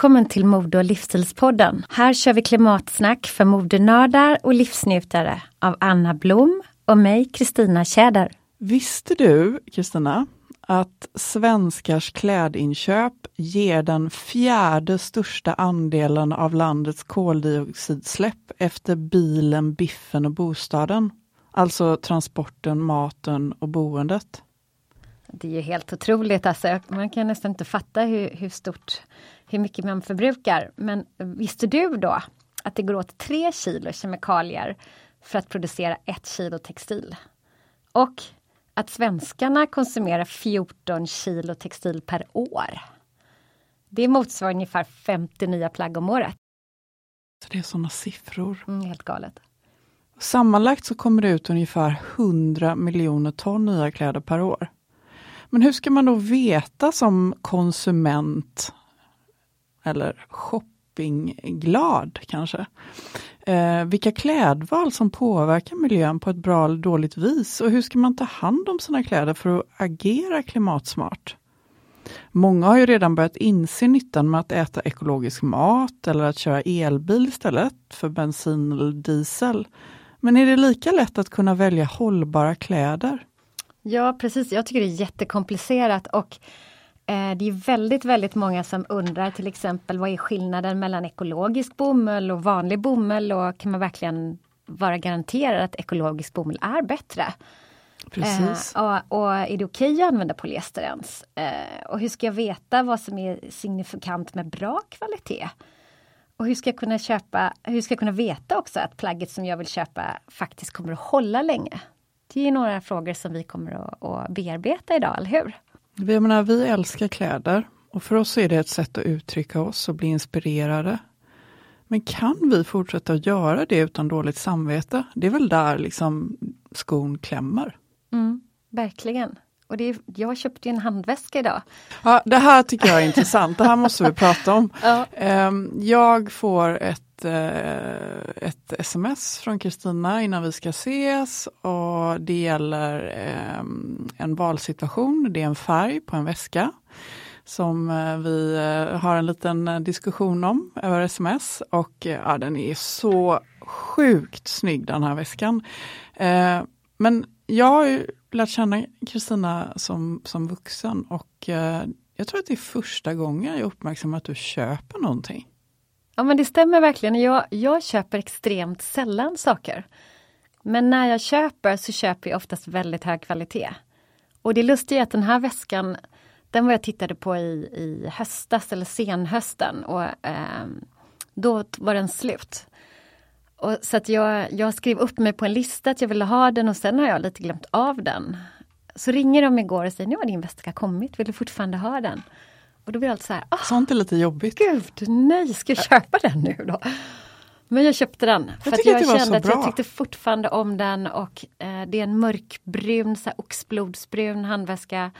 Välkommen till Mode och livsstilspodden. Här kör vi klimatsnack för modenördar och livsnjutare av Anna Blom och mig, Kristina Tjäder. Visste du, Kristina, att svenskars klädinköp ger den fjärde största andelen av landets koldioxidsläpp efter bilen, biffen och bostaden? Alltså transporten, maten och boendet. Det är ju helt otroligt, alltså. man kan nästan inte fatta hur, hur stort, hur mycket man förbrukar. Men visste du då att det går åt tre kilo kemikalier för att producera ett kilo textil? Och att svenskarna konsumerar 14 kilo textil per år. Det motsvarar ungefär 50 nya plagg om året. Så det är sådana siffror. Mm, helt galet. Sammanlagt så kommer det ut ungefär 100 miljoner ton nya kläder per år. Men hur ska man då veta som konsument eller shoppingglad kanske, eh, vilka klädval som påverkar miljön på ett bra eller dåligt vis och hur ska man ta hand om sina kläder för att agera klimatsmart? Många har ju redan börjat inse nyttan med att äta ekologisk mat eller att köra elbil istället för bensin eller diesel. Men är det lika lätt att kunna välja hållbara kläder? Ja precis, jag tycker det är jättekomplicerat och det är väldigt, väldigt många som undrar till exempel vad är skillnaden mellan ekologisk bomull och vanlig bomull och kan man verkligen vara garanterad att ekologisk bomull är bättre? Precis. Eh, och, och, är det okej okay att använda polyester ens? Eh, och hur ska jag veta vad som är signifikant med bra kvalitet? Och hur ska jag kunna köpa, hur ska jag kunna veta också att plagget som jag vill köpa faktiskt kommer att hålla länge? Det är några frågor som vi kommer att, att bearbeta idag, eller hur? Jag menar, vi älskar kläder och för oss är det ett sätt att uttrycka oss och bli inspirerade. Men kan vi fortsätta att göra det utan dåligt samvete? Det är väl där liksom skon klämmer. Mm, verkligen. Och det är, jag köpte en handväska idag. Ja, det här tycker jag är intressant, det här måste vi prata om. Ja. Ehm, jag får ett, eh, ett sms från Kristina innan vi ska ses och det gäller eh, en valsituation, det är en färg på en väska som eh, vi eh, har en liten diskussion om över sms och ja, den är så sjukt snygg den här väskan. Men jag har ju lärt känna Kristina som, som vuxen och eh, jag tror att det är första gången jag uppmärksammar att du köper någonting. Ja men det stämmer verkligen. Jag, jag köper extremt sällan saker. Men när jag köper så köper jag oftast väldigt hög kvalitet. Och det lustiga är att den här väskan, den var jag tittade på i, i höstas eller senhösten och eh, då var den slut. Och så att jag, jag skrev upp mig på en lista att jag ville ha den och sen har jag lite glömt av den. Så ringer de igår och säger nu har din väska kommit, vill du fortfarande ha den? Och då blir jag alltid så här, ah, Sånt är lite jobbigt. gud nej, ska jag köpa den nu då? Men jag köpte den. För jag så kände att bra. jag tyckte fortfarande om den och eh, det är en mörkbrun, så här, oxblodsbrun handväska.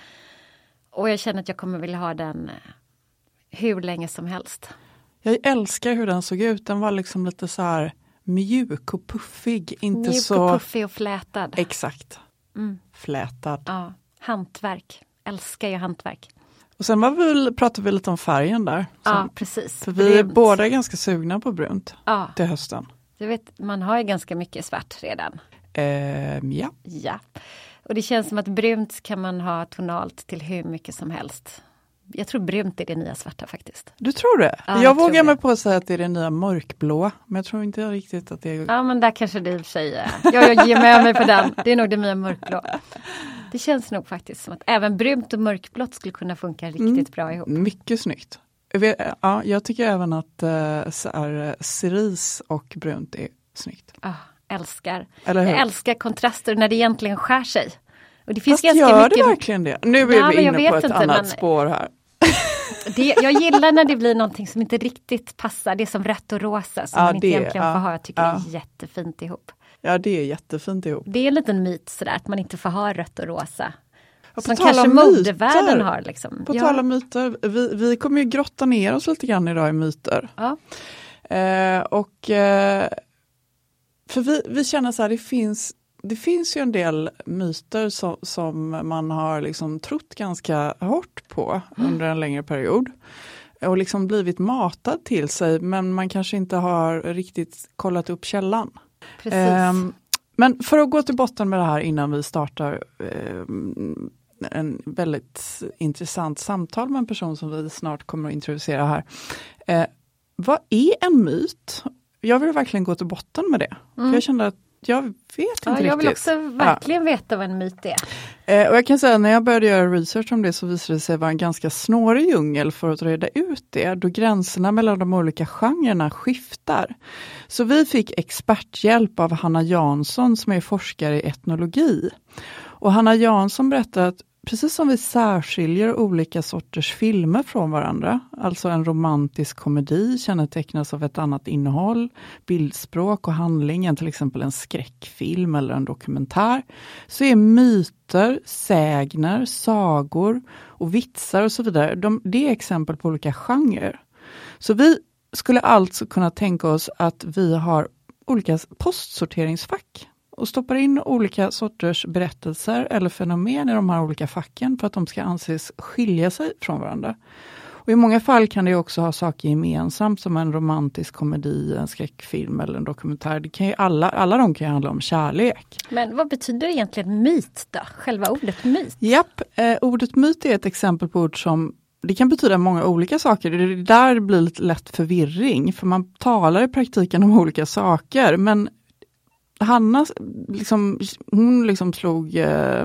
Och jag känner att jag kommer vilja ha den eh, hur länge som helst. Jag älskar hur den såg ut. Den var liksom lite så här mjuk och puffig. Inte Mjuk så... och puffig och flätad. Exakt. Mm. Flätad. Ja, hantverk. Älskar ju hantverk. Och sen var vi, väl- pratade vi lite om färgen där. Ja, Som- precis. för vi är Brunt. båda ganska sugna på brunt Ja, till hösten. du vet, man har ju ganska mycket svart redan. Ehm, ja. Ja. Och det känns som att brunt kan man ha tonalt till hur mycket som helst. Jag tror brunt är det nya svarta faktiskt. Du tror det? Ja, jag jag vågar tror mig det. på att säga att det är det nya mörkblå. Men jag tror inte riktigt att det är... Ja men där kanske det i och för sig är. Ja, jag ger med mig på den. Det är nog det nya mörkblå. Det känns nog faktiskt som att även brunt och mörkblått skulle kunna funka riktigt Mm. bra ihop. Mycket snyggt. Ja, jag tycker även att eh, cerise och brunt är snyggt. Ah, älskar. Eller hur? Jag älskar kontraster när det egentligen skär sig. Och det finns Fast ganska gör mycket... det verkligen det? Nu är men vi jag inne på ett inte, annat men- spår här. Det, jag gillar när det blir någonting som inte riktigt passar. Det är som rött och rosa som Ja, man inte det- egentligen ja, får ha. Jag tycker ja. det är jättefint ihop. Ja, det är jättefint ihop. Det är en liten myt sådär att man inte får ha rött och rosa. Ja, Som kanske modevärlden har. Liksom. På ja. tal om myter, vi, vi kommer ju grotta ner oss lite grann idag i myter. ja. Eh, och eh, för vi, vi känner så här, det finns, det finns ju en del myter som, som man har liksom trott ganska hårt på under en längre period. Och liksom blivit matad till sig men man kanske inte har riktigt kollat upp källan. Precis. Ehm, men för att gå till botten med det här innan vi startar ehm, en väldigt intressant samtal med en person som vi snart kommer att introducera här. Eh, vad är en myt? Jag vill verkligen gå till botten med det. För jag kände att jag vet inte ja, jag vill riktigt. också verkligen veta vad en myt är. Eh, och jag kan säga när jag började göra research om det så visade det sig vara en ganska snårig djungel för att reda ut det, då gränserna mellan de olika genrerna skiftar. Så vi fick experthjälp av Hanna Jansson som är forskare i etnologi. Och Hanna Jansson berättar att precis som vi särskiljer olika sorters filmer från varandra, alltså en romantisk komedi kännetecknas av ett annat innehåll, bildspråk och handling än till exempel en skräckfilm eller en dokumentär, så är myter, sägner, sagor och vitsar och så vidare, de, det är exempel på olika genrer. Så vi skulle alltså kunna tänka oss att vi har olika postsorteringsfack och stoppar in olika sorters berättelser eller fenomen i de här olika facken för att de ska anses skilja sig från varandra. Och I många fall kan det också ha saker gemensamt som en romantisk komedi, en skräckfilm eller en dokumentär. Det kan ju alla, alla de kan ju handla om kärlek. Men vad betyder egentligen myt då? Själva ordet myt? Japp, eh, ordet myt är ett exempel på ord som det kan betyda många olika saker. Det är där blir lite lätt förvirring, för man talar i praktiken om olika saker. Men Hanna liksom, hon liksom slog eh,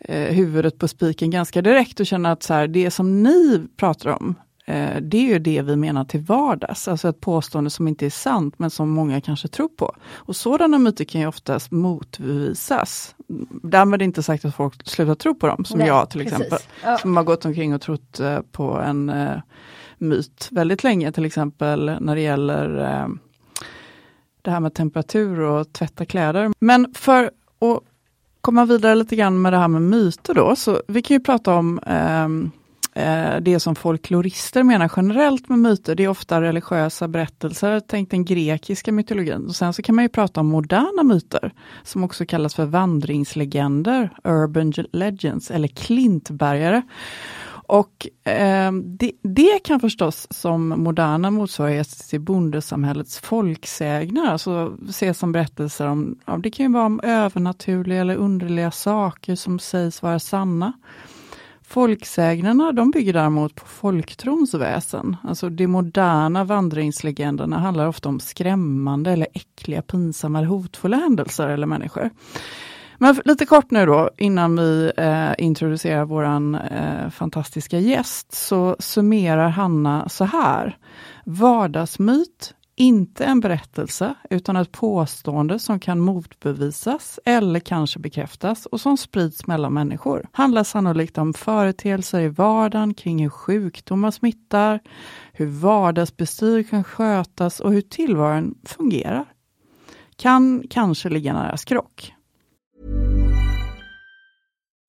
eh, huvudet på spiken ganska direkt och känner att så här, det som ni pratar om, eh, det är ju det vi menar till vardags. Alltså ett påstående som inte är sant men som många kanske tror på. Och sådana myter kan ju oftast motbevisas. Därmed inte sagt att folk slutar tro på dem, som Nej, jag till precis. exempel. Ja. Som har gått omkring och trott eh, på en eh, myt väldigt länge, till exempel när det gäller eh, det här med temperatur och tvätta kläder. Men för att komma vidare lite grann med det här med myter då, så vi kan ju prata om ehm, eh, det som folklorister menar generellt med myter, det är ofta religiösa berättelser, tänk den grekiska mytologin. Och sen så kan man ju prata om moderna myter, som också kallas för vandringslegender, urban legends eller klintbergare. Och eh, det, det kan förstås som moderna motsvarigheter till bondesamhällets folksägner, alltså ses som berättelser om, ja, det kan ju vara om övernaturliga eller underliga saker som sägs vara sanna. Folksägnerna de bygger däremot på folktrons väsen. Alltså de moderna vandringslegenderna handlar ofta om skrämmande eller äckliga, pinsamma eller hotfulla händelser eller människor. Men lite kort nu då, innan vi eh, introducerar våran eh, fantastiska gäst, så summerar Hanna så här. Vardagsmyt, inte en berättelse, utan ett påstående som kan motbevisas eller kanske bekräftas och som sprids mellan människor. Handlar sannolikt om företeelser i vardagen kring hur sjukdomar smittar, hur vardagsbestyr kan skötas och hur tillvaron fungerar. Kan kanske ligga nära skrock.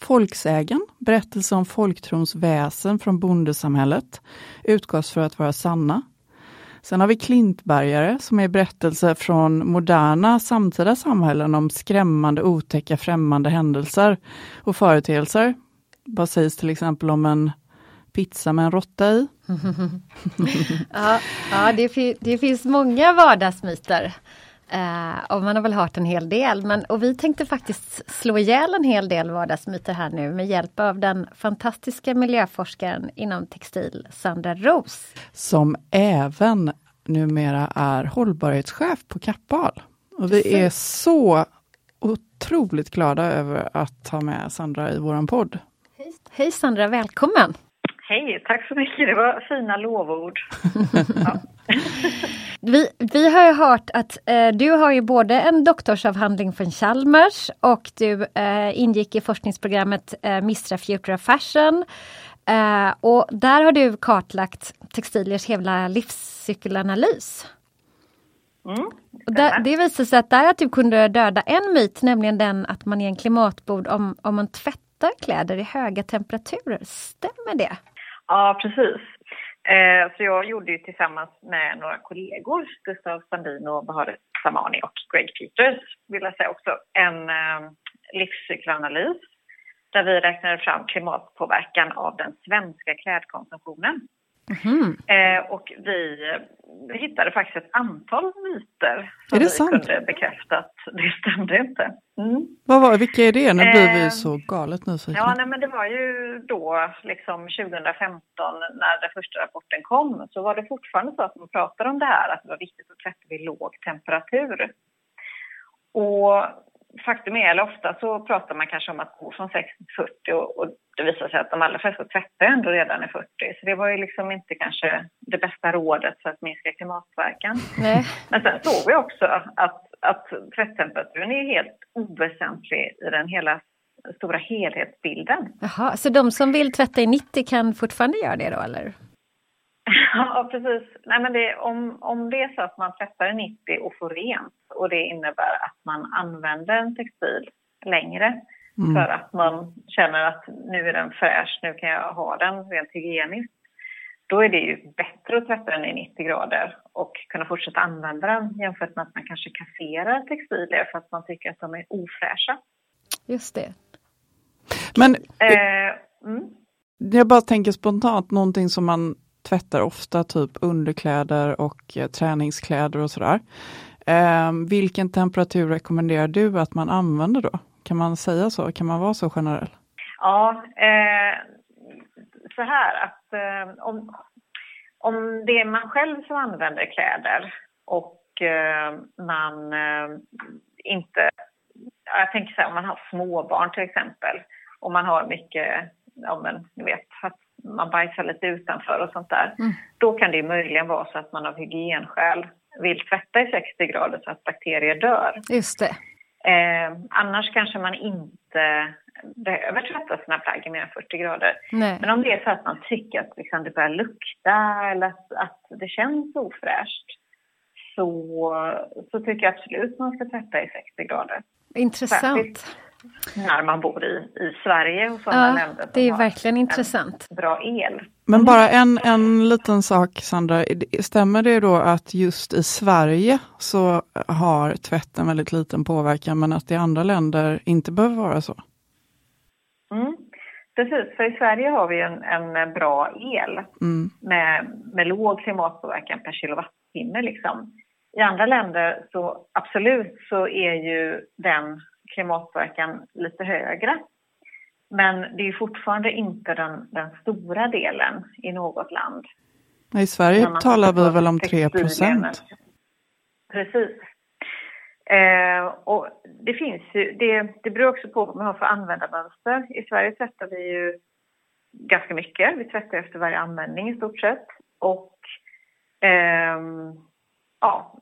Folksägen, berättelse om folktrons väsen från bondesamhället, utgås för att vara sanna. Sen har vi Klintbergare som är berättelser från moderna samtida samhällen om skrämmande, otäcka, främmande händelser och företeelser. Vad sägs till exempel om en pizza med en råtta i? ja, ja det, det finns många vardagsmyter. Uh, och man har väl hört en hel del. Men, och vi tänkte faktiskt slå ihjäl en hel del vardagsmyter här nu med hjälp av den fantastiska miljöforskaren inom textil, Sandra Ros. Som även numera är hållbarhetschef på Kappahl. Och vi är så otroligt glada över att ha med Sandra i våran podd. Hej, Hej Sandra, välkommen! Hej, tack så mycket. Det var fina lovord. vi, vi har ju hört att eh, du har ju både en doktorsavhandling från Chalmers och du eh, ingick i forskningsprogrammet eh, Mistra Future of Fashion. Eh, och där har du kartlagt textiliers hela livscykelanalys. Mm, där, det visade sig att där att du kunde döda en myt, nämligen den att man är en klimatbord om, om man tvättar kläder i höga temperaturer. Stämmer det? Ja, precis. Eh, så jag gjorde ju tillsammans med några kollegor, Gustav Sandin och Baharit Samani och Greg Peters, vill jag säga också, en eh, livscykelanalys där vi räknade fram klimatpåverkan av den svenska klädkonsumtionen. Mm. Eh, och vi, hittade faktiskt ett antal myter som vi sant? kunde bekräfta att det stämde inte. Mm. Vad var, vilka är det? Nu blir vi Eh, så galet nyfikna. Ja, nej, men det var ju då, liksom 2015, när den första rapporten kom, så var det fortfarande så att man pratade om det här, att det var viktigt att tvätta vid låg temperatur. Och faktum är, eller ofta så pratar man kanske om att gå från 60 till 40 och, och det visar sig att de allra flesta tvättar ändå redan i 40. Så det var ju liksom inte kanske det bästa rådet för att minska klimatpåverkan. Nej. Men sen såg vi också att, att tvätttemperaturen är helt oväsentlig i den hela stora helhetsbilden. Jaha, så de som vill tvätta i 90 kan fortfarande göra det då eller? Ja, precis. Nej, men det, om, om det är så att man tvättar i 90 och får rent och det innebär att man använder en textil längre mm. för att man känner att nu är den fräsch, nu kan jag ha den rent hygieniskt. Då är det ju bättre att tvätta den i 90 grader och kunna fortsätta använda den jämfört med att man kanske kasserar textilier för att man tycker att de är ofräscha. Just det. Men eh, mm. jag bara tänker spontant, någonting som man tvättar ofta, typ underkläder och eh, träningskläder och sådär. Eh, vilken temperatur rekommenderar du att man använder då? Kan man säga så? Kan man vara så generell? Ja, eh, så här att eh, om, om det är man själv som använder kläder och eh, man eh, inte... Jag tänker så här, om man har småbarn till exempel och man har mycket, ja men ni vet, att man bajsar lite utanför och sånt där. Mm. Då kan det möjligen vara så att man av hygienskäl vill tvätta i 60 grader så att bakterier dör. Just det. Eh, annars kanske man inte behöver tvätta sina plagg i mer än 40 grader. Nej. Men om det är så att man tycker att liksom, det börjar lukta eller att, att det känns ofräscht så, så tycker jag absolut att man ska tvätta i 60 grader. Intressant. Särskilt när man bor i, i Sverige och sådana ja, länder. Det är verkligen intressant. Bra el. Men bara en, en liten sak Sandra, stämmer det då att just i Sverige så har tvätten väldigt liten påverkan men att i andra länder inte behöver vara så? Mm. Precis, för i Sverige har vi en, en bra el mm. med, med låg klimatpåverkan per kilowattimme. Liksom. I andra länder så absolut så är ju den klimatpåverkan lite högre. Men det är fortfarande inte den, den stora delen i något land. I Sverige talar vi väl om 3 procent? Precis. Eh, och det finns ju, det, det beror också på vad man har för användarmönster. I Sverige tvättar vi ju ganska mycket. Vi tvättar efter varje användning i stort sett. Och eh, ja,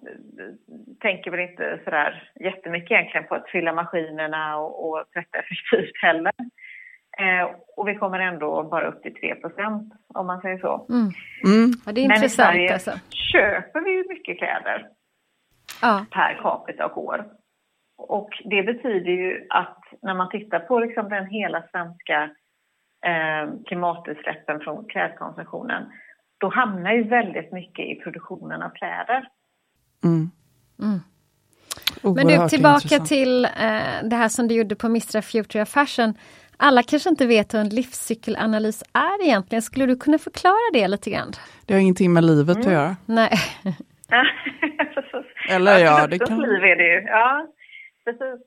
tänker väl inte sådär jättemycket egentligen på att fylla maskinerna och, och tvätta effektivt heller. Eh, och vi kommer ändå bara upp till 3% om man säger så. Mm. Mm. Ja, det är Men intressant. Men i Sverige alltså. köper vi ju mycket kläder ja. per capita och år. Och det betyder ju att när man tittar på liksom den hela svenska eh, klimatutsläppen från klädkonsumtionen då hamnar ju väldigt mycket i produktionen av kläder. Mm. Mm. Men du, tillbaka till eh, det här som du gjorde på Mistra Future Fashion. Alla kanske inte vet hur en livscykelanalys är egentligen. Skulle du kunna förklara det lite grann? Det har ingenting med livet mm. att göra. Nej. Eller ja, det kan... liv är det ju. Ja, precis.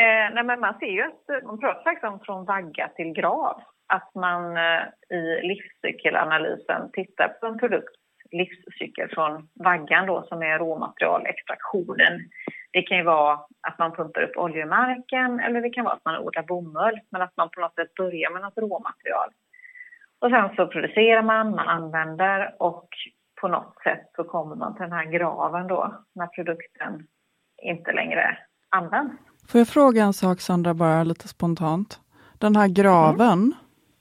Eh, nej, men man ser ju att man pratar faktiskt om från vagga till grav. Att man eh, i livscykelanalysen tittar på en produkt livscykel från vaggan då som är råmaterialextraktionen. Det kan ju vara att man pumpar upp olja i marken eller det kan vara att man odlar bomull men att man på något sätt börjar med något råmaterial. Och sen så producerar man, man använder och på något sätt så kommer man till den här graven då när produkten inte längre används. Får jag fråga en sak Sandra, bara lite spontant? Den här graven, mm.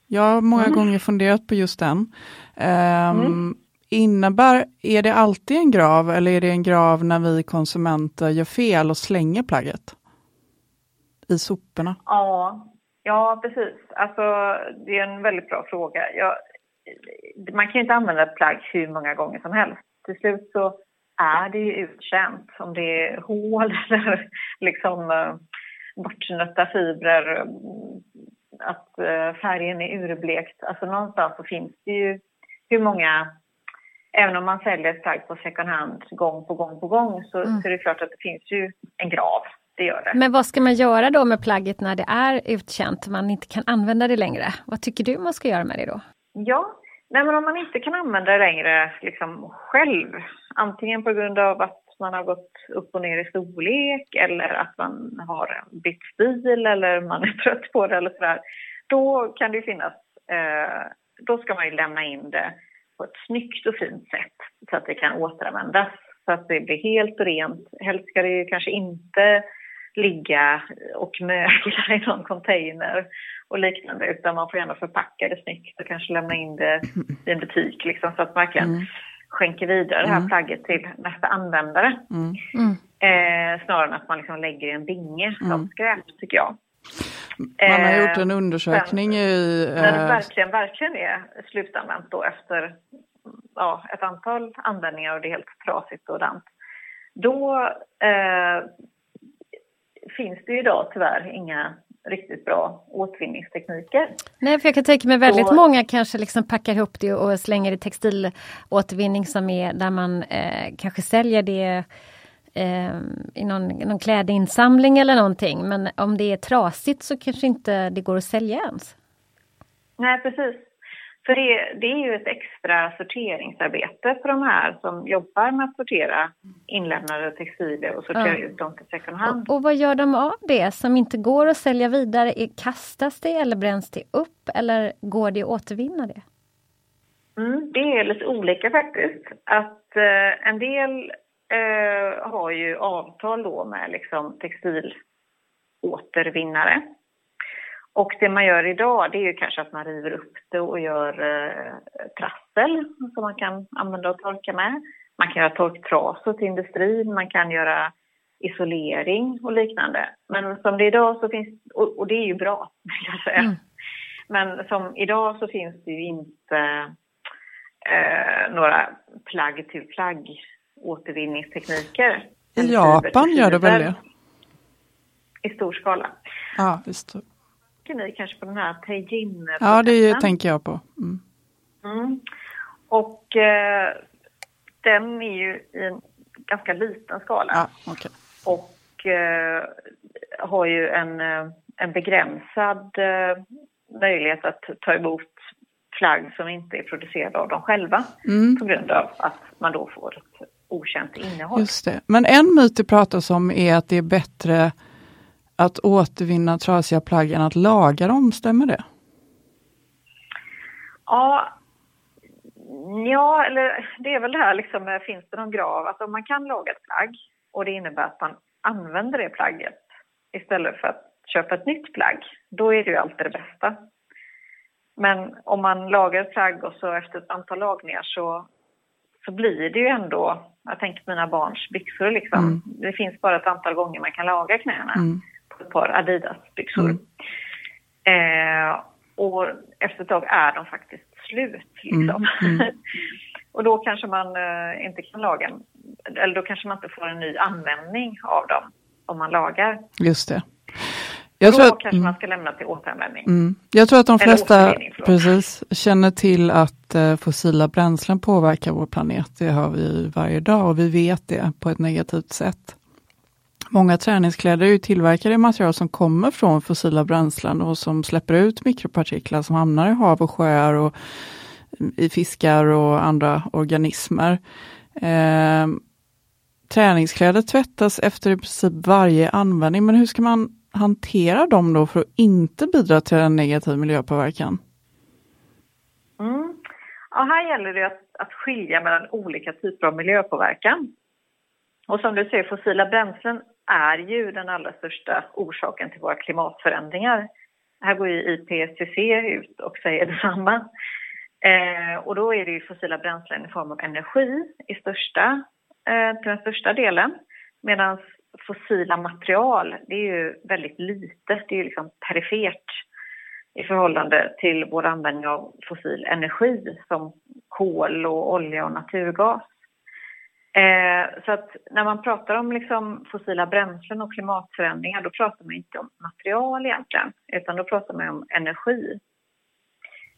jag har många mm. gånger funderat på just den. Um, mm innebär, är det alltid en grav eller är det en grav när vi konsumenter gör fel och slänger plagget? I soporna? Ja, ja precis. Alltså, det är en väldigt bra fråga. Jag, man kan ju inte använda ett plagg hur många gånger som helst. Till slut så är det ju uttjänt. Om det är hål eller liksom eh, bortnötta fibrer, att eh, färgen är urblekt. Alltså någonstans så finns det ju hur många även om man säljer plagg på second hand gång på gång på gång så, mm. så är det klart att det finns ju en grav. Det gör det. Men vad ska man göra då med plagget när det är uttjänt och man inte kan använda det längre? Vad tycker du man ska göra med det då? Ja, Nej, men om man inte kan använda det längre liksom själv, antingen på grund av att man har gått upp och ner i storlek eller att man har bytt stil eller man är trött på det eller sådär. Då kan det finnas, eh, då ska man ju lämna in det på ett snyggt och fint sätt så att det kan återanvändas. Så att det blir helt och rent. Helst ska det ju kanske inte ligga och mögla i någon container och liknande utan man får gärna förpacka det snyggt och kanske lämna in det i en butik liksom, så att man verkligen mm. skänker vidare det här mm. plagget till nästa användare. Mm. mm. Eh, snarare än att man liksom lägger i en binge som mm. skräp tycker jag. Man har gjort en eh, undersökning i... Eh... När det verkligen, verkligen är slutanvänt då efter ja, ett antal användningar och det är helt trasigt och dant. Då eh, finns det ju idag tyvärr inga riktigt bra återvinningstekniker. Nej, för jag kan tänka mig väldigt så... många kanske liksom packar ihop det och slänger i textilåtervinning som är där man eh, kanske säljer det eh, i någon, någon klädinsamling eller någonting. Men om det är trasigt så kanske inte det går att sälja ens. Nej, precis. För det, det, är ju ett extra sorteringsarbete för de här som jobbar med att sortera inlämnade textilier och sortera ja. ut dem till second hand. Och, och, vad gör de av det som inte går att sälja vidare? Kastas det eller bränns det upp eller går det att återvinna det? Mm, det är lite olika faktiskt. Att eh, en del eh, har ju avtal då med liksom, textilåtervinnare och det man gör idag det är ju kanske att man river upp det och gör eh, trassel som man kan använda och torka med. Man kan göra torktrasor till industrin, man kan göra isolering och liknande. Men som det är idag så finns, och, och det är ju bra, vill jag säga. Mm. Men som idag så finns det ju inte eh, några plagg till plagg återvinningstekniker. I Japan gör det väl det? I stor skala. Ja, visst tänker ni kanske på den här Teijin? Ja, det tänker jag på. Mm. Mm. Och eh, den är ju i en ganska liten skala. Ja, okay. Och eh, har ju en, eh, en begränsad eh, möjlighet att ta emot plagg som inte är producerade av dem själva mm. på grund av att man då får ett okänt innehåll. Just det. Men en myt det pratas om är att det är bättre att återvinna trasiga plagg än att laga dem, stämmer det? Ja, ja eller det är väl det här liksom, finns det någon grav? Alltså om man kan laga ett plagg och det innebär att man använder det plagget istället för att köpa ett nytt plagg, då är det ju alltid det bästa. Men om man lagar ett plagg och så efter ett antal lagningar så, så blir det ju ändå, jag tänker mina barns byxor liksom, mm. det finns bara ett antal gånger man kan laga knäna. Mm ett par Adidas-byxor. Mm. Eh, och efter ett tag är de faktiskt slut. Liksom. Mm. Mm. och då kanske man eh, inte kan laga, eller då kanske man inte får en ny användning av dem om man lagar. Just det. Jag då tror att, kanske man ska lämna till återanvändning. Mm. Jag tror att de flesta precis, känner till att eh, fossila bränslen påverkar vår planet. Det hör vi varje dag och vi vet det på ett negativt sätt. Många träningskläder är ju tillverkade i material som kommer från fossila bränslen och som släpper ut mikropartiklar som hamnar i hav och sjöar och i fiskar och andra organismer. Eh, träningskläder tvättas efter i princip varje användning, men hur ska man hantera dem då för att inte bidra till en negativ miljöpåverkan? Mm. Ja, här gäller det att, att skilja mellan olika typer av miljöpåverkan. Och som du ser, fossila bränslen är ju den allra största orsaken till våra klimatförändringar. Här går ju IPCC ut och säger detsamma. Eh, och då är det ju fossila bränslen i form av energi i största, eh, till den största delen. Medan fossila material, det är ju väldigt lite. det är ju liksom perifert i förhållande till vår användning av fossil energi som kol och olja och naturgas. Eh, så att när man pratar om liksom fossila bränslen och klimatförändringar då pratar man inte om material egentligen utan då pratar man om energi.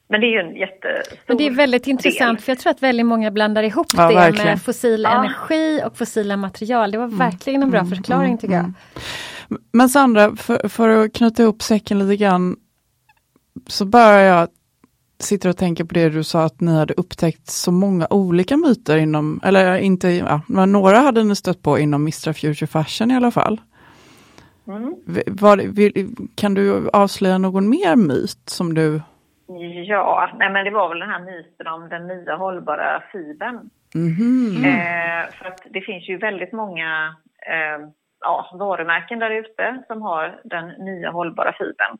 Men det är ju en jättestor Men Det är väldigt intressant för jag tror att väldigt många blandar ihop ja, det verkligen. med fossil ja. energi och fossila material. Det var mm. verkligen en bra mm. förklaring mm. tycker jag. Mm. Men Sandra, för, för att knyta ihop säcken lite grann så börjar jag sitter och tänker på det du sa att ni hade upptäckt så många olika myter inom, eller inte, ja, men några hade ni stött på inom Mistra Future Fashion i alla fall. Mm. Var, kan du avslöja någon mer myt som du... Ja, nej men det var väl den här myten om den nya hållbara fibern. Mhm. Eh, för att det finns ju väldigt många eh, ja, varumärken där ute som har den nya hållbara fibern.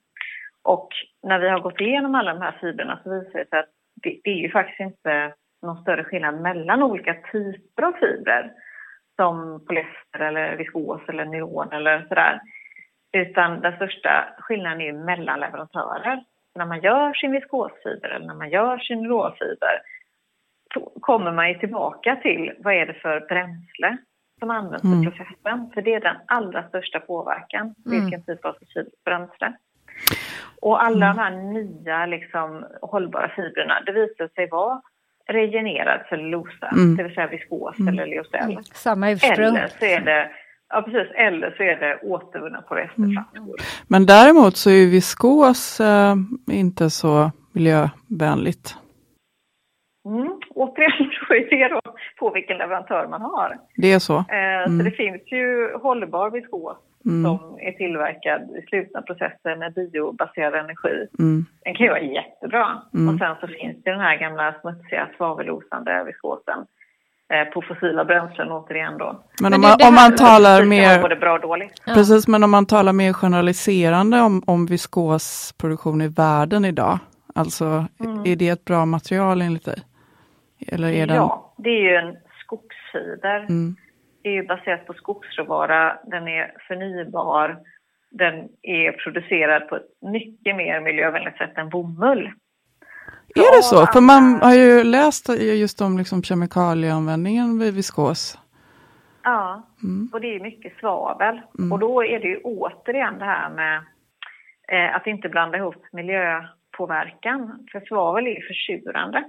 Och när vi har gått igenom alla de här fibrerna så visar det sig att det, det är ju faktiskt inte någon större skillnad mellan olika typer av fibrer som polyester eller viskos eller nylon eller sådär. Utan den största skillnaden är ju mellan leverantörer. När man gör sin viskosfiber eller när man gör sin så kommer man ju tillbaka till vad är det för bränsle som används Mm. i processen. För det är den allra största påverkan, vilken typ av fossilt bränsle. Och alla de här nya liksom, hållbara fibrerna, det visar sig vara regenererad cellulosa, Mm. det vill säga viskos eller lyocell. Samma ursprung. Eller så är det, ja, precis, eller så är det återvunna polyesterflaskor. Men däremot så är ju viskos eh, inte så miljövänligt. Mm. Återigen så är det då på vilken leverantör man har. Det är så? Eh, Så det finns ju hållbar viskos Mm. som är tillverkad i slutna processer med biobaserad energi. Mm. Den kan ju vara jättebra. Mm. Och sen så finns det den här gamla smutsiga svavelosande viskosen på fossila bränslen återigen då. Men, om, man, om man talar mer, både bra och dåligt. Ja. precis, men om man talar mer generaliserande om, om viskosproduktion i världen idag, alltså är det ett bra material enligt dig? Eller är den... Mm. Ja, det är ju en skogsfiber. Mm. Det är ju baserat på skogsråvara, den är förnybar, den är producerad på ett mycket mer miljövänligt sätt än bomull. Är det så? För man har ju läst just om liksom kemikalieanvändningen vid viskos. Ja, Mm. och det är mycket svavel. Och då är det ju återigen det här med eh, att inte blanda ihop miljöpåverkan. För svavel är ju försurande.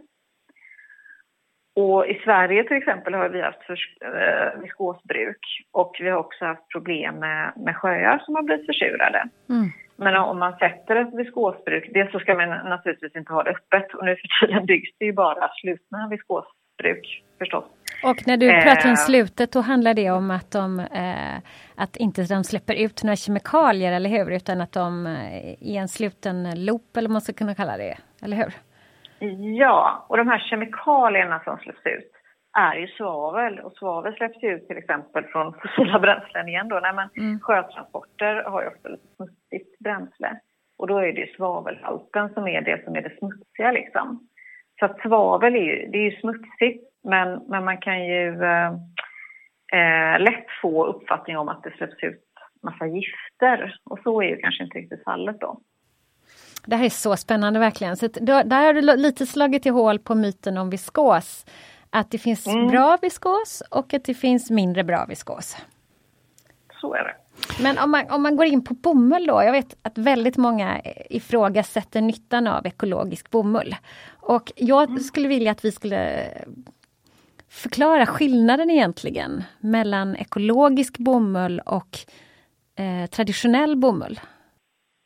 Och i Sverige till exempel har vi haft för, eh, viskosbruk och vi har också haft problem med, med sjöar som har blivit försurade. Mm. Men om man sätter ett viskosbruk, dels så ska man naturligtvis inte ha det öppet och nu för tiden byggs det ju bara slutna viskosbruk förstås. Och när du Eh. pratar om slutet, då handlar det om att de eh, att inte de släpper ut några kemikalier, eller hur? Utan att de eh, i en sluten loop, eller vad man ska kunna kalla det, eller hur? Ja, och de här kemikalierna som släpps ut är ju svavel. Och svavel släpps ju ut till exempel från fossila bränslen igen då. Nej, men Sjötransporter har ju också lite smutsigt bränsle. Och då är det ju svavelhalten som är det som är det smutsiga liksom. Så att svavel är ju, det är ju smutsigt men, men man kan ju eh, eh, lätt få uppfattning om att det släpps ut massa gifter. Och så är ju kanske inte riktigt fallet då. Det här är så spännande verkligen. Så då, där har du lite slagit i hål på myten om viskos. Att det finns Mm. bra viskos och att det finns mindre bra viskos. Så är det. Men om man, om man går in på bomull då. Jag vet att väldigt många ifrågasätter nyttan av ekologisk bomull. Och jag skulle vilja att vi skulle förklara skillnaden egentligen mellan ekologisk bomull och eh, traditionell bomull.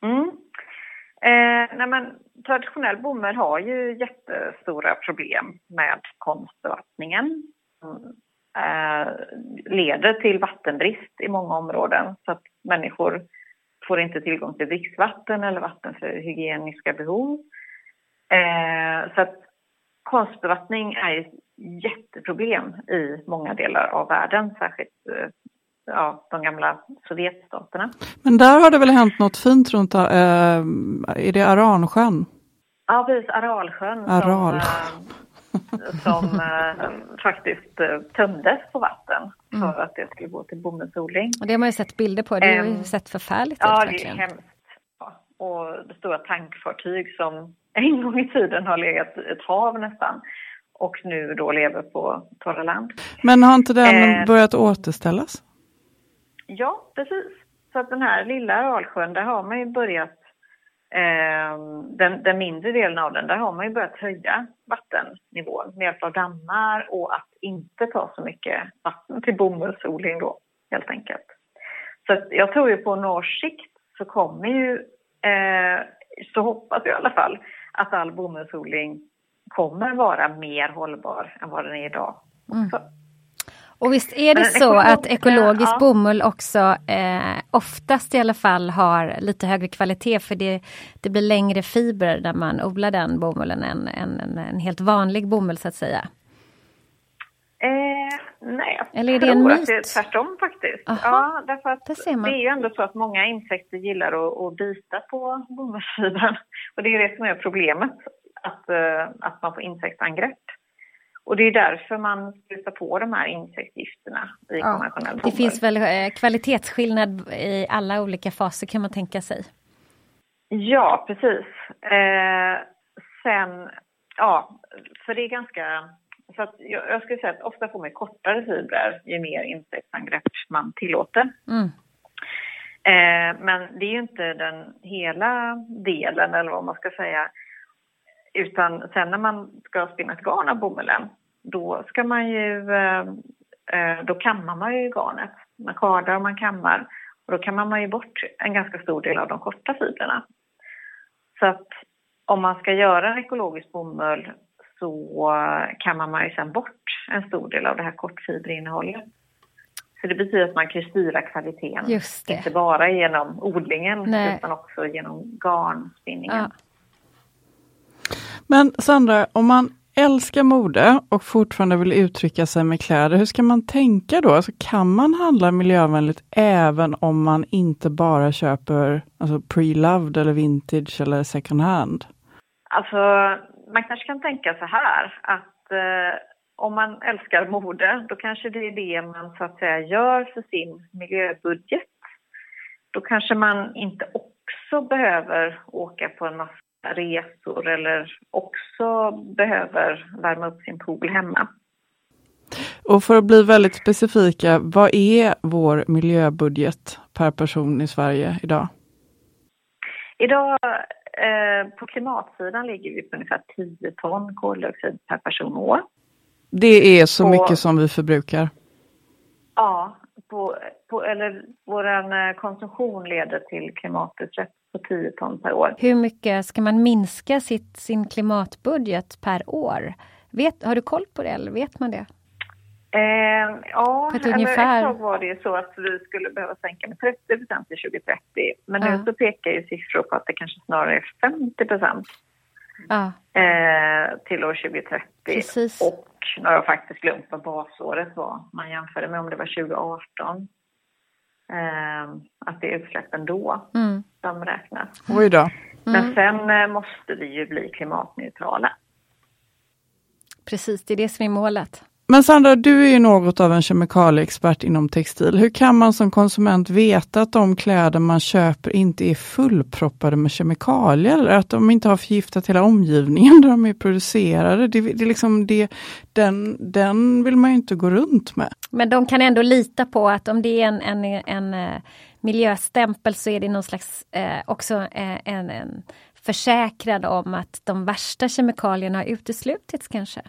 Mm. Eh, nej men, traditionell bomull har ju jättestora problem med konstbevattningen. Mm. Eh, leder till vattenbrist i många områden så att människor får inte tillgång till dricksvatten eller vatten för hygieniska behov. Eh, så att konstbevattning är ett jätteproblem i många delar av världen, särskilt eh, ja, de gamla Sovjetstaterna. Men där har det väl hänt något fint runt, äh, är det Aransjön? Ja, precis. Aralsjön Aral. som, eh, som eh, faktiskt eh, tömdes på vatten för att det skulle gå till bomullsodling. Och det har man ju sett bilder på. Det har ju Ehm, sett förfärligt Ja, ut det är hemskt. Ja. Och det stora tankfartyg som en gång i tiden har legat i ett hav nästan och nu då lever på torra land. Men har inte den Eh. börjat återställas? Ja, precis. Så att den här lilla Aralsjön, där har man ju börjat, eh, den, den mindre delen av den, där har man ju börjat höja vattennivån med hjälp av dammar och att inte ta så mycket vatten till bomullsodling då, helt enkelt. Så att jag tror ju på några års sikt så kommer ju, eh, så hoppas jag i alla fall, att all bomullsodling kommer vara mer hållbar än vad den är idag. Mm. Och visst är det så att ekologisk ja. bomull också eh, oftast i alla fall har lite högre kvalitet för det, det blir längre fibrer när man odlar den bomullen än, än, än en helt vanlig bomull så att säga? Eh, nej, jag Eller är det en myt? att det är tvärtom faktiskt. Aha, ja, därför att det, är ju ändå så att många insekter gillar att, att bita på bomullsfibern. Och det är det som är problemet, att, uh, att man får insektsangrepp. Och det är därför man sprutar på de här insektsgifterna i ja, konventionell bomull. Det finns väl eh, kvalitetsskillnad i alla olika faser kan man tänka sig? Ja, precis. Eh, sen, ja, för det är ganska så att jag, jag skulle säga att ofta får man kortare fibrer ju mer insektsangrepp man tillåter. Mm. Eh, men det är ju inte den hela delen, eller vad man ska säga. Utan sen när man ska spinna ett garn av bomullen, då ska man ju, eh, eh, då kammar man ju garnet. Man kardar och man kammar. Och då kammar man ju bort en ganska stor del av de korta fibrerna. Så att om man ska göra en ekologisk bomull så kammar man ju sen bort en stor del av det här kortfiberinnehållet. Så det betyder att man kan styra kvaliteten, inte bara genom odlingen Nej. utan också genom garnspinningen. Ja. Men Sandra, om man älskar mode och fortfarande vill uttrycka sig med kläder, hur ska man tänka då? Alltså, kan man handla miljövänligt även om man inte bara köper alltså, pre-loved eller vintage eller second hand? Alltså, man kanske kan tänka så här att eh, om man älskar mode, då kanske det är det man så att säga gör för sin miljöbudget. Då kanske man inte också behöver åka på en massa resor eller också behöver värma upp sin pool hemma. Och för att bli väldigt specifika, vad är vår miljöbudget per person i Sverige idag? Idag Eh, på klimatsidan ligger vi på ungefär 10 ton koldioxid per person och år. Det är så på, mycket som vi förbrukar? Ja, på, eller vår eh, konsumtion leder till klimatutsläpp på 10 ton per år. Hur mycket ska man minska sitt, sin klimatbudget per år? Vet, har du koll på det eller vet man det? Eh, ja, ett, ungefär... ett tag var det ju så att vi skulle behöva sänka med 30 procent till 2030. Men ja. nu så pekar ju siffror på att det kanske snarare är 50 procent ja. eh, till år 2030. Precis. Och jag faktiskt glömt vad basåret var. Man jämförde med om det var 2018. Eh, att det är utsläppen då mm. som räknas. Oj då. Mm. Men sen eh, måste vi ju bli klimatneutrala. Precis, det är det som är målet. Men Sandra, du är ju något av en kemikalieexpert inom textil. Hur kan man som konsument veta att de kläder man köper inte är fullproppade med kemikalier? Eller att de inte har förgiftat hela omgivningen där de är producerade? Det, det liksom det, den, den vill man ju inte gå runt med. Men de kan ändå lita på att om det är en, en, en eh, miljöstämpel så är det någon slags eh, också eh, en, en försäkrad om att de värsta kemikalierna har uteslutits kanske?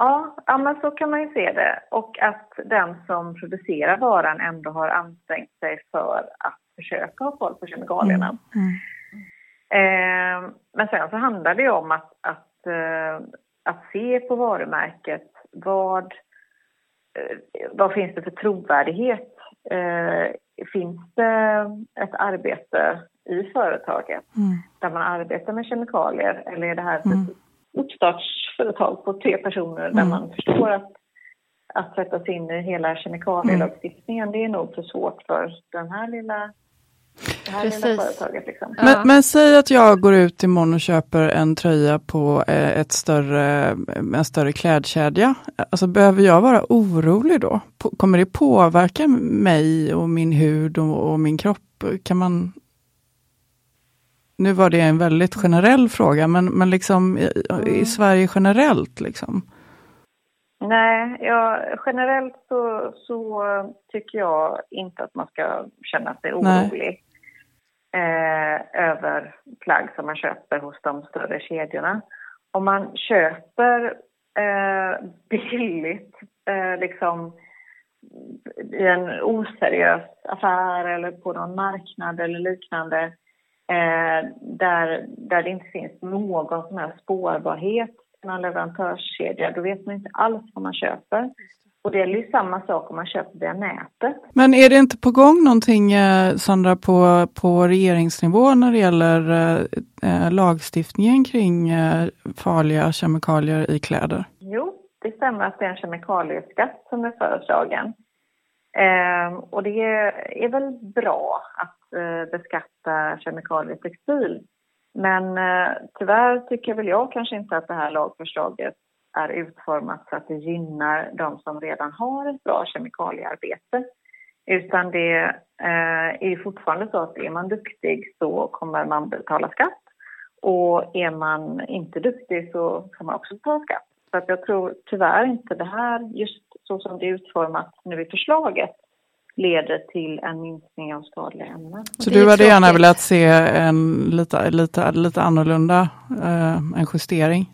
Ja, ja, men så kan man ju se det. Och att den som producerar varan ändå har ansträngt sig för att försöka ha koll på kemikalierna. Mm. Mm. Eh, men sen så handlar det ju om att, att, eh, att se på varumärket. Vad, eh, vad finns det för trovärdighet? Eh, finns det ett arbete i företaget mm. där man arbetar med kemikalier eller är det här mm uppstartsföretag på tre personer mm. där man förstår att, att sätta sig in i hela kemikalielagstiftningen, mm. det är nog för svårt för den här lilla det här Precis. lilla företaget. Liksom. Men, ja. men, säg att jag går ut imorgon och köper en tröja på eh, ett större, en större klädkedja. Alltså, behöver jag vara orolig då? Kommer det påverka mig och min hud och, och min kropp? Kan man nu var det en väldigt generell fråga, men, men liksom i, i mm. Sverige generellt liksom? Nej, ja, generellt så, så tycker jag inte att man ska känna sig orolig eh, över plagg som man köper hos de större kedjorna. Om man köper eh, billigt, eh, liksom i en oseriös affär eller på någon marknad eller liknande, där, där det inte finns någon sån här spårbarhet i någon leverantörskedja. Då vet man inte alls vad man köper. Och det är ju samma sak om man köper via nätet. Men är det inte på gång någonting, eh, Sandra, på, på regeringsnivå när det gäller eh, eh, lagstiftningen kring eh, farliga kemikalier i kläder? Jo, det stämmer att det är en kemikalieskatt som är föreslagen. Eh, och det är, väl bra att eh, beskatta kemikalier i textil. Men eh, tyvärr tycker väl jag kanske inte att det här lagförslaget är utformat så att det gynnar de som redan har ett bra kemikaliearbete. Utan det eh, är fortfarande så att är man duktig så kommer man betala skatt. Och är man inte duktig så kan man också betala skatt. Så att jag tror tyvärr inte det här, just så som det är utformat nu i förslaget, leder till en minskning av skadliga ämnen. Så du hade gärna velat se en lite, lite, lite annorlunda, eh, en justering?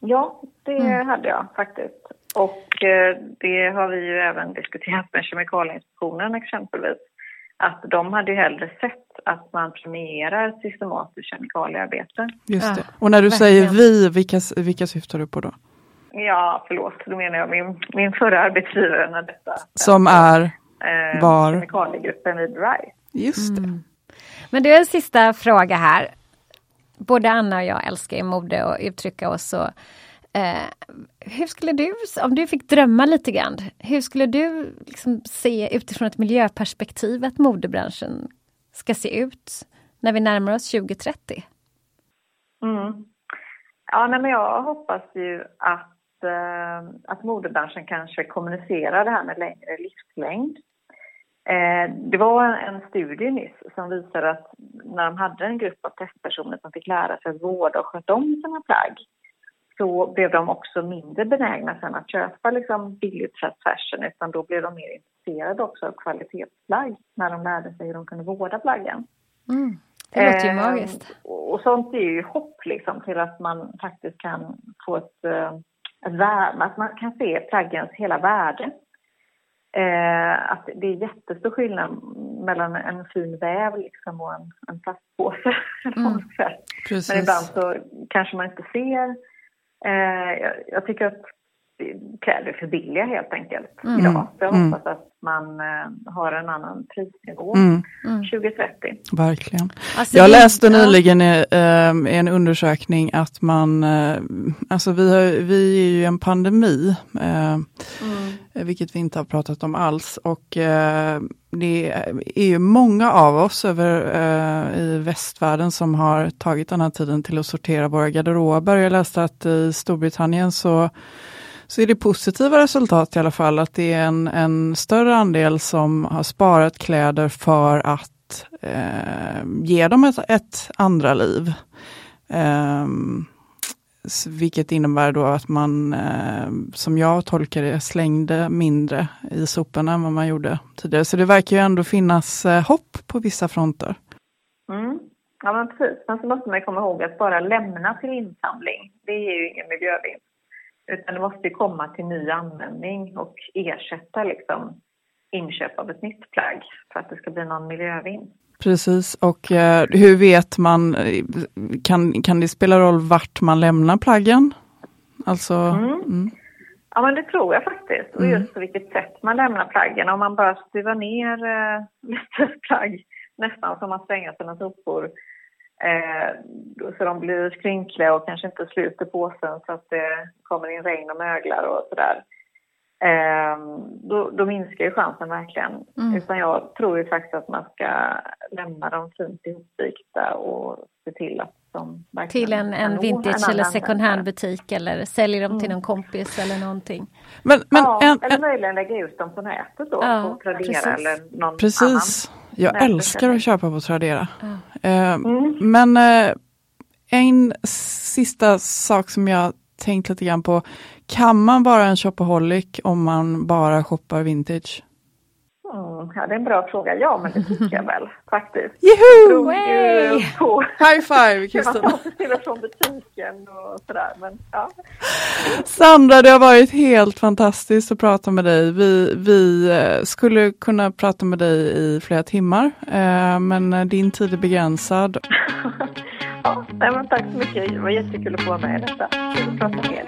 Ja, det mm. hade jag faktiskt. Och eh, det har vi ju även diskuterat med Kemikalieinspektionen exempelvis. Att de hade ju hellre sett att man premierar systematiskt kemikaliearbete. Just det. Och när du säger vi, vilka, vilka syftar du på då? Ja, förlåt, då menar jag min, min förra arbetsgivare när detta... Som är? Eh, var? Kemikaliegruppen vid RISE. Just det. Mm. Men du, en sista fråga här. Både Anna och jag älskar ju mode och uttrycka oss så. Eh, hur skulle du, om du fick drömma lite grann, hur skulle du liksom se utifrån ett miljöperspektiv att modebranschen ska se ut när vi närmar oss 2030? Mm. Ja, nej, men jag hoppas ju att, eh, att modebranschen kanske kommunicerar det här med längre livslängd. Eh, det var en studie nyss som visade att när de hade en grupp av testpersoner som fick lära sig att vårda och sköta om sina plagg så blev de också mindre benägna sen att köpa liksom billigt fashion utan då blev de mer intresserade också av kvalitetsplagg när de lärde sig hur de kunde vårda plaggen. Mm. Det låter ju eh, magiskt. Och sånt är ju hopp liksom till att man faktiskt kan få ett, eh, ett värde, att man kan se plaggens hela värde. Eh, att det är jättestor skillnad mellan en fin väv liksom och en, en plastpåse. Mm. Men ibland så kanske man inte ser. Eh, jag, jag, tycker att kläder är för billiga helt enkelt mm. idag. Så jag mm. hoppas att man eh, har en annan prisnivå mm. 2030. Mm. Verkligen. Alltså, jag läste nyligen i, eh, en undersökning att man, eh, alltså vi, har, vi är ju en pandemi, eh, mm. Eh, vilket vi inte har pratat om alls. Och eh, det är ju många av oss över, eh, i västvärlden som har tagit den här tiden till att sortera våra garderober. Jag läste att i Storbritannien så så är det positiva resultat i alla fall, att det är en, en större andel som har sparat kläder för att eh, ge dem ett, ett andra liv. Eh, vilket innebär då att man, eh, som jag tolkar det, slängde mindre i soporna än vad man gjorde tidigare. Så det verkar ju ändå finnas eh, hopp på vissa fronter. Mm. Ja, men precis. Men så måste man komma ihåg att bara lämna till insamling, det ger ju ingen miljövinst. Utan det måste komma till ny användning och ersätta liksom inköp av ett nytt plagg för att det ska bli någon miljövinst. Precis, och eh, hur vet man, kan, kan det spela roll vart man lämnar plaggen? Alltså, mm. Mm. Ja men det tror jag faktiskt, och just på vilket sätt man lämnar plaggen. Om man bara stuvar ner eh, lite plagg, nästan som att slänga sina sopor, Eh, så de blir skrynkliga och kanske inte sluter påsen så att det kommer in regn och möglar och sådär. Eh, då, då, minskar ju chansen verkligen. Mm. Utan jag tror ju faktiskt att man ska lämna dem fint ihopvikta och se till att de Till en, en vintage en eller second hand butik eller säljer dem mm. till någon kompis eller någonting. Men, men, ja, en, eller möjligen lägga ut dem på nätet då, ja, på Tradera precis. eller någon precis. annan. Jag älskar att köpa på Tradera. Ja. Eh, mm. Men eh, en sista sak som jag tänkt lite grann på. Kan man vara en shopaholic om man bara shoppar vintage? Mm, ja, det är en bra fråga. Ja, men det tycker jag väl faktiskt. Juhu! På High five Kristina! till och från butiken och sådär. Men, ja. Sandra, det har varit helt fantastiskt att prata med dig. Vi, vi eh, skulle kunna prata med dig i flera timmar, eh, men din tid är begränsad. ja, nej, men tack så mycket. Det var jättekul att få vara med i detta. Kul att prata med er.